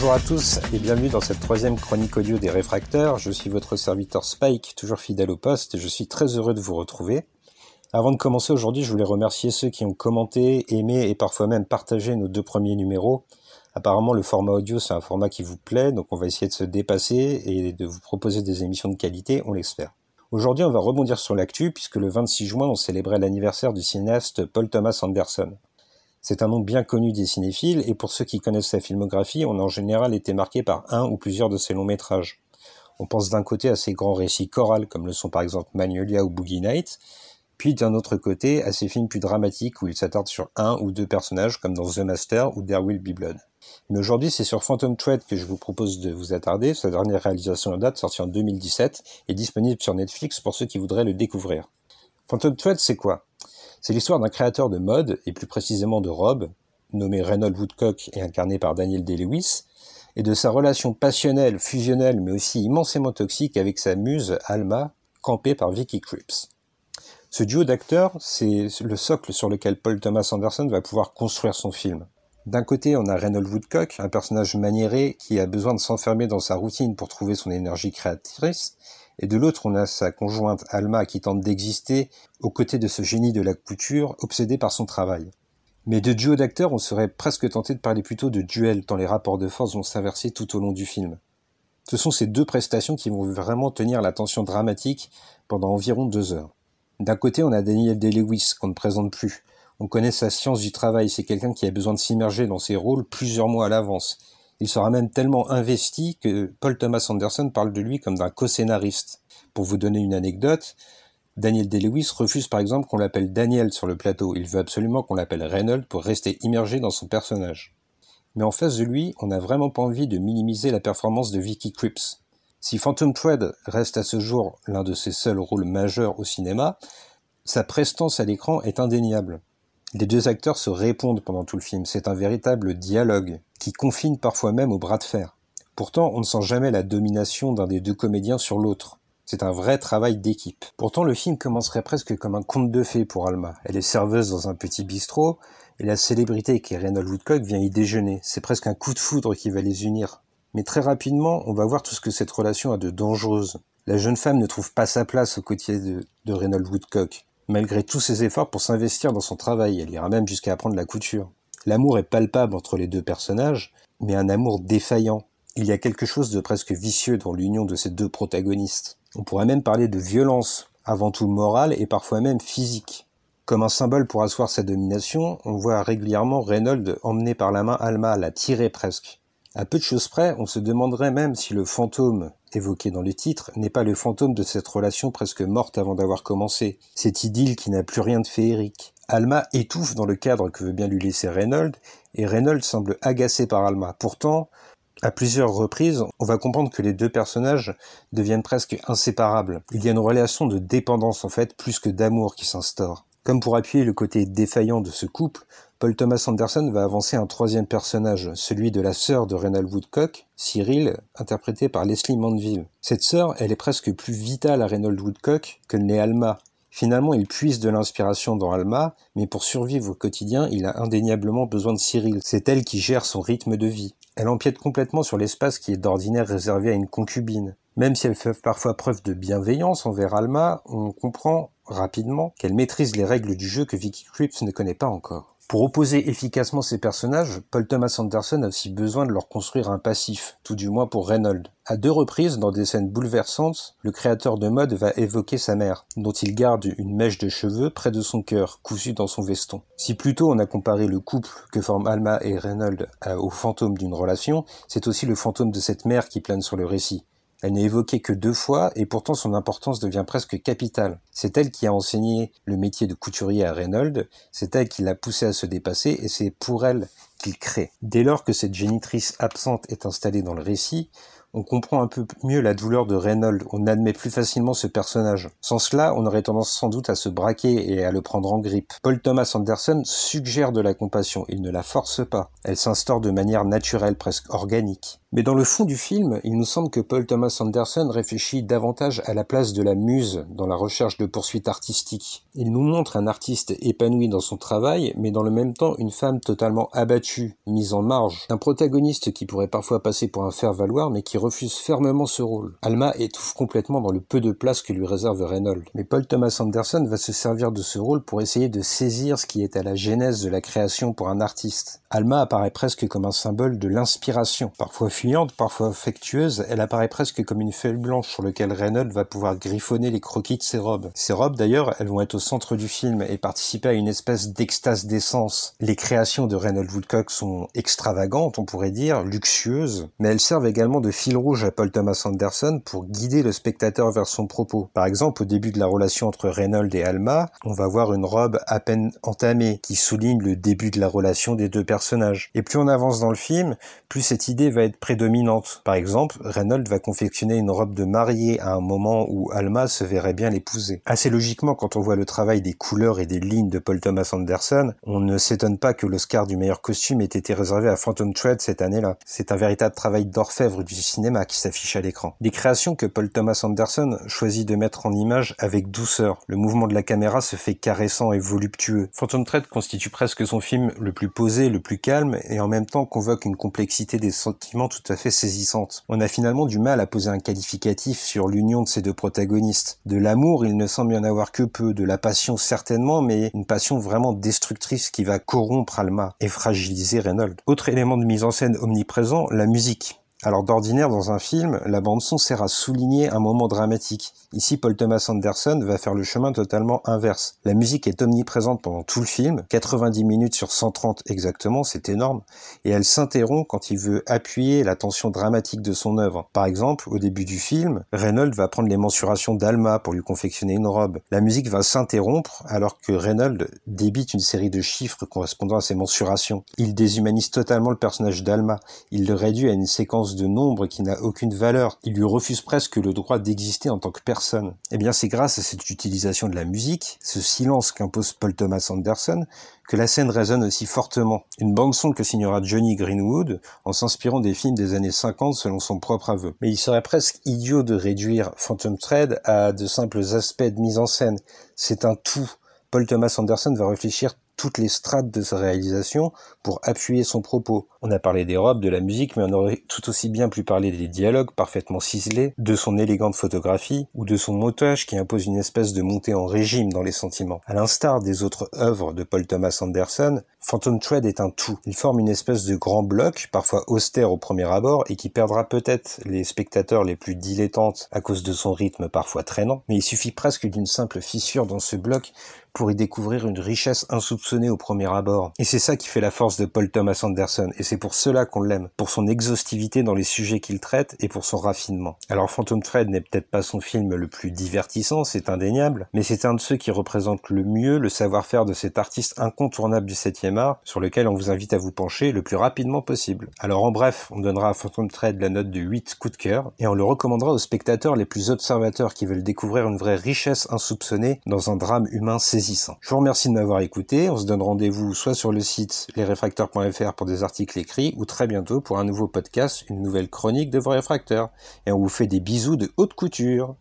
Bonjour à tous et bienvenue dans cette troisième chronique audio des réfracteurs. Je suis votre serviteur Spike, toujours fidèle au poste, et je suis très heureux de vous retrouver. Avant de commencer aujourd'hui, je voulais remercier ceux qui ont commenté, aimé et parfois même partagé nos deux premiers numéros. Apparemment, le format audio, c'est un format qui vous plaît, donc on va essayer de se dépasser et de vous proposer des émissions de qualité, on l'espère. Aujourd'hui, on va rebondir sur l'actu, puisque le 26 juin, on célébrait l'anniversaire du cinéaste Paul Thomas Anderson. C'est un nom bien connu des cinéphiles, et pour ceux qui connaissent sa filmographie, on a en général été marqué par un ou plusieurs de ses longs métrages. On pense d'un côté à ses grands récits chorales, comme le sont par exemple Magnolia ou Boogie Night, puis d'un autre côté à ses films plus dramatiques où il s'attarde sur un ou deux personnages, comme dans The Master ou There Will Be Blood. Mais aujourd'hui, c'est sur Phantom Thread que je vous propose de vous attarder. Sa dernière réalisation en date, sortie en 2017, est disponible sur Netflix pour ceux qui voudraient le découvrir. Phantom Thread, c'est quoi? C'est l'histoire d'un créateur de mode, et plus précisément de robes, nommé Reynold Woodcock et incarné par Daniel Day-Lewis, et de sa relation passionnelle, fusionnelle, mais aussi immensément toxique avec sa muse Alma, campée par Vicky Cripps. Ce duo d'acteurs, c'est le socle sur lequel Paul Thomas Anderson va pouvoir construire son film. D'un côté, on a Reynold Woodcock, un personnage maniéré qui a besoin de s'enfermer dans sa routine pour trouver son énergie créatrice, et de l'autre on a sa conjointe Alma qui tente d'exister aux côtés de ce génie de la couture obsédé par son travail. Mais de duo d'acteurs, on serait presque tenté de parler plutôt de duel, tant les rapports de force vont s'inverser tout au long du film. Ce sont ces deux prestations qui vont vraiment tenir la tension dramatique pendant environ deux heures. D'un côté, on a Daniel Day-Lewis, qu'on ne présente plus. On connaît sa science du travail, c'est quelqu'un qui a besoin de s'immerger dans ses rôles plusieurs mois à l'avance, il sera même tellement investi que Paul Thomas Anderson parle de lui comme d'un co-scénariste. Pour vous donner une anecdote, Daniel Day-Lewis refuse par exemple qu'on l'appelle Daniel sur le plateau. Il veut absolument qu'on l'appelle Reynolds pour rester immergé dans son personnage. Mais en face de lui, on n'a vraiment pas envie de minimiser la performance de Vicky Cripps. Si Phantom Thread reste à ce jour l'un de ses seuls rôles majeurs au cinéma, sa prestance à l'écran est indéniable. Les deux acteurs se répondent pendant tout le film, c'est un véritable dialogue, qui confine parfois même au bras de fer. Pourtant, on ne sent jamais la domination d'un des deux comédiens sur l'autre. C'est un vrai travail d'équipe. Pourtant, le film commencerait presque comme un conte de fées pour Alma. Elle est serveuse dans un petit bistrot, et la célébrité qui est Reynold Woodcock vient y déjeuner. C'est presque un coup de foudre qui va les unir. Mais très rapidement, on va voir tout ce que cette relation a de dangereuse. La jeune femme ne trouve pas sa place au côté de, de Woodcock malgré tous ses efforts pour s'investir dans son travail. Elle ira même jusqu'à apprendre la couture. L'amour est palpable entre les deux personnages, mais un amour défaillant. Il y a quelque chose de presque vicieux dans l'union de ces deux protagonistes. On pourrait même parler de violence, avant tout morale et parfois même physique. Comme un symbole pour asseoir sa domination, on voit régulièrement Reynolds emmener par la main Alma, la tirer presque. À peu de choses près, on se demanderait même si le fantôme évoqué dans le titre n'est pas le fantôme de cette relation presque morte avant d'avoir commencé, cette idylle qui n'a plus rien de féerique. Alma étouffe dans le cadre que veut bien lui laisser Reynolds, et Reynolds semble agacé par Alma. Pourtant, à plusieurs reprises, on va comprendre que les deux personnages deviennent presque inséparables. Il y a une relation de dépendance en fait, plus que d'amour qui s'instaure. Comme pour appuyer le côté défaillant de ce couple, Paul Thomas Anderson va avancer un troisième personnage, celui de la sœur de Reynald Woodcock, Cyril, interprétée par Leslie Manville. Cette sœur, elle est presque plus vitale à Reynald Woodcock que ne l'est Alma. Finalement, il puise de l'inspiration dans Alma, mais pour survivre au quotidien, il a indéniablement besoin de Cyril. C'est elle qui gère son rythme de vie. Elle empiète complètement sur l'espace qui est d'ordinaire réservé à une concubine. Même si elle fait parfois preuve de bienveillance envers Alma, on comprend rapidement qu'elle maîtrise les règles du jeu que Vicky Cripps ne connaît pas encore. Pour opposer efficacement ces personnages, Paul Thomas Anderson a aussi besoin de leur construire un passif, tout du moins pour Reynolds. À deux reprises, dans des scènes bouleversantes, le créateur de mode va évoquer sa mère, dont il garde une mèche de cheveux près de son cœur, cousue dans son veston. Si plutôt on a comparé le couple que forment Alma et Reynolds au fantôme d'une relation, c'est aussi le fantôme de cette mère qui plane sur le récit. Elle n'est évoquée que deux fois et pourtant son importance devient presque capitale. C'est elle qui a enseigné le métier de couturier à Reynolds, c'est elle qui l'a poussé à se dépasser et c'est pour elle qu'il crée. Dès lors que cette génitrice absente est installée dans le récit, on comprend un peu mieux la douleur de Reynolds, on admet plus facilement ce personnage. Sans cela, on aurait tendance sans doute à se braquer et à le prendre en grippe. Paul Thomas Anderson suggère de la compassion, il ne la force pas. Elle s'instaure de manière naturelle, presque organique. Mais dans le fond du film, il nous semble que Paul Thomas Anderson réfléchit davantage à la place de la muse dans la recherche de poursuites artistiques. Il nous montre un artiste épanoui dans son travail, mais dans le même temps une femme totalement abattue, mise en marge, un protagoniste qui pourrait parfois passer pour un faire-valoir, mais qui refuse fermement ce rôle. Alma étouffe complètement dans le peu de place que lui réserve Reynolds. Mais Paul Thomas Anderson va se servir de ce rôle pour essayer de saisir ce qui est à la genèse de la création pour un artiste. Alma apparaît presque comme un symbole de l'inspiration, parfois fuyante, parfois affectueuse, elle apparaît presque comme une feuille blanche sur laquelle Reynolds va pouvoir griffonner les croquis de ses robes. Ces robes, d'ailleurs, elles vont être au centre du film et participer à une espèce d'extase d'essence. Les créations de Reynolds Woodcock sont extravagantes, on pourrait dire, luxueuses, mais elles servent également de fil rouge à Paul Thomas Anderson pour guider le spectateur vers son propos. Par exemple, au début de la relation entre Reynolds et Alma, on va voir une robe à peine entamée qui souligne le début de la relation des deux personnages. Et plus on avance dans le film, plus cette idée va être prédominante. Par exemple, Reynolds va confectionner une robe de mariée à un moment où Alma se verrait bien l'épouser. Assez logiquement, quand on voit le travail des couleurs et des lignes de Paul Thomas Anderson, on ne s'étonne pas que l'Oscar du meilleur costume ait été réservé à Phantom Thread cette année-là. C'est un véritable travail d'orfèvre du cinéma qui s'affiche à l'écran. Des créations que Paul Thomas Anderson choisit de mettre en image avec douceur. Le mouvement de la caméra se fait caressant et voluptueux. Phantom Thread constitue presque son film le plus posé, le plus calme et en même temps convoque une complexité des sentiments à fait saisissante. On a finalement du mal à poser un qualificatif sur l'union de ces deux protagonistes. De l'amour, il ne semble y en avoir que peu, de la passion certainement, mais une passion vraiment destructrice qui va corrompre Alma et fragiliser Reynolds. Autre élément de mise en scène omniprésent, la musique. Alors d'ordinaire dans un film, la bande son sert à souligner un moment dramatique. Ici, Paul Thomas Anderson va faire le chemin totalement inverse. La musique est omniprésente pendant tout le film, 90 minutes sur 130 exactement, c'est énorme, et elle s'interrompt quand il veut appuyer la tension dramatique de son œuvre. Par exemple, au début du film, Reynolds va prendre les mensurations d'Alma pour lui confectionner une robe. La musique va s'interrompre alors que Reynolds débite une série de chiffres correspondant à ces mensurations. Il déshumanise totalement le personnage d'Alma. Il le réduit à une séquence de nombres qui n'a aucune valeur. Il lui refuse presque le droit d'exister en tant que personne eh bien, c'est grâce à cette utilisation de la musique, ce silence qu'impose Paul Thomas Anderson, que la scène résonne aussi fortement. Une bande-son que signera Johnny Greenwood en s'inspirant des films des années 50 selon son propre aveu. Mais il serait presque idiot de réduire Phantom Thread à de simples aspects de mise en scène. C'est un tout. Paul Thomas Anderson va réfléchir toutes les strates de sa réalisation pour appuyer son propos. On a parlé des robes, de la musique, mais on aurait tout aussi bien pu parler des dialogues parfaitement ciselés, de son élégante photographie ou de son montage qui impose une espèce de montée en régime dans les sentiments. À l'instar des autres œuvres de Paul Thomas Anderson, Phantom Thread est un tout. Il forme une espèce de grand bloc, parfois austère au premier abord, et qui perdra peut-être les spectateurs les plus dilettantes à cause de son rythme parfois traînant, mais il suffit presque d'une simple fissure dans ce bloc pour y découvrir une richesse insoupçonnée au premier abord. Et c'est ça qui fait la force de Paul Thomas Anderson, et c'est pour cela qu'on l'aime, pour son exhaustivité dans les sujets qu'il traite et pour son raffinement. Alors Phantom Thread n'est peut-être pas son film le plus divertissant, c'est indéniable, mais c'est un de ceux qui représente le mieux le savoir-faire de cet artiste incontournable du 7e art, sur lequel on vous invite à vous pencher le plus rapidement possible. Alors en bref, on donnera à Phantom Thread la note de 8 coups de cœur, et on le recommandera aux spectateurs les plus observateurs qui veulent découvrir une vraie richesse insoupçonnée dans un drame humain je vous remercie de m'avoir écouté. On se donne rendez-vous soit sur le site lesréfracteurs.fr pour des articles écrits ou très bientôt pour un nouveau podcast, une nouvelle chronique de vos réfracteurs. Et on vous fait des bisous de haute couture.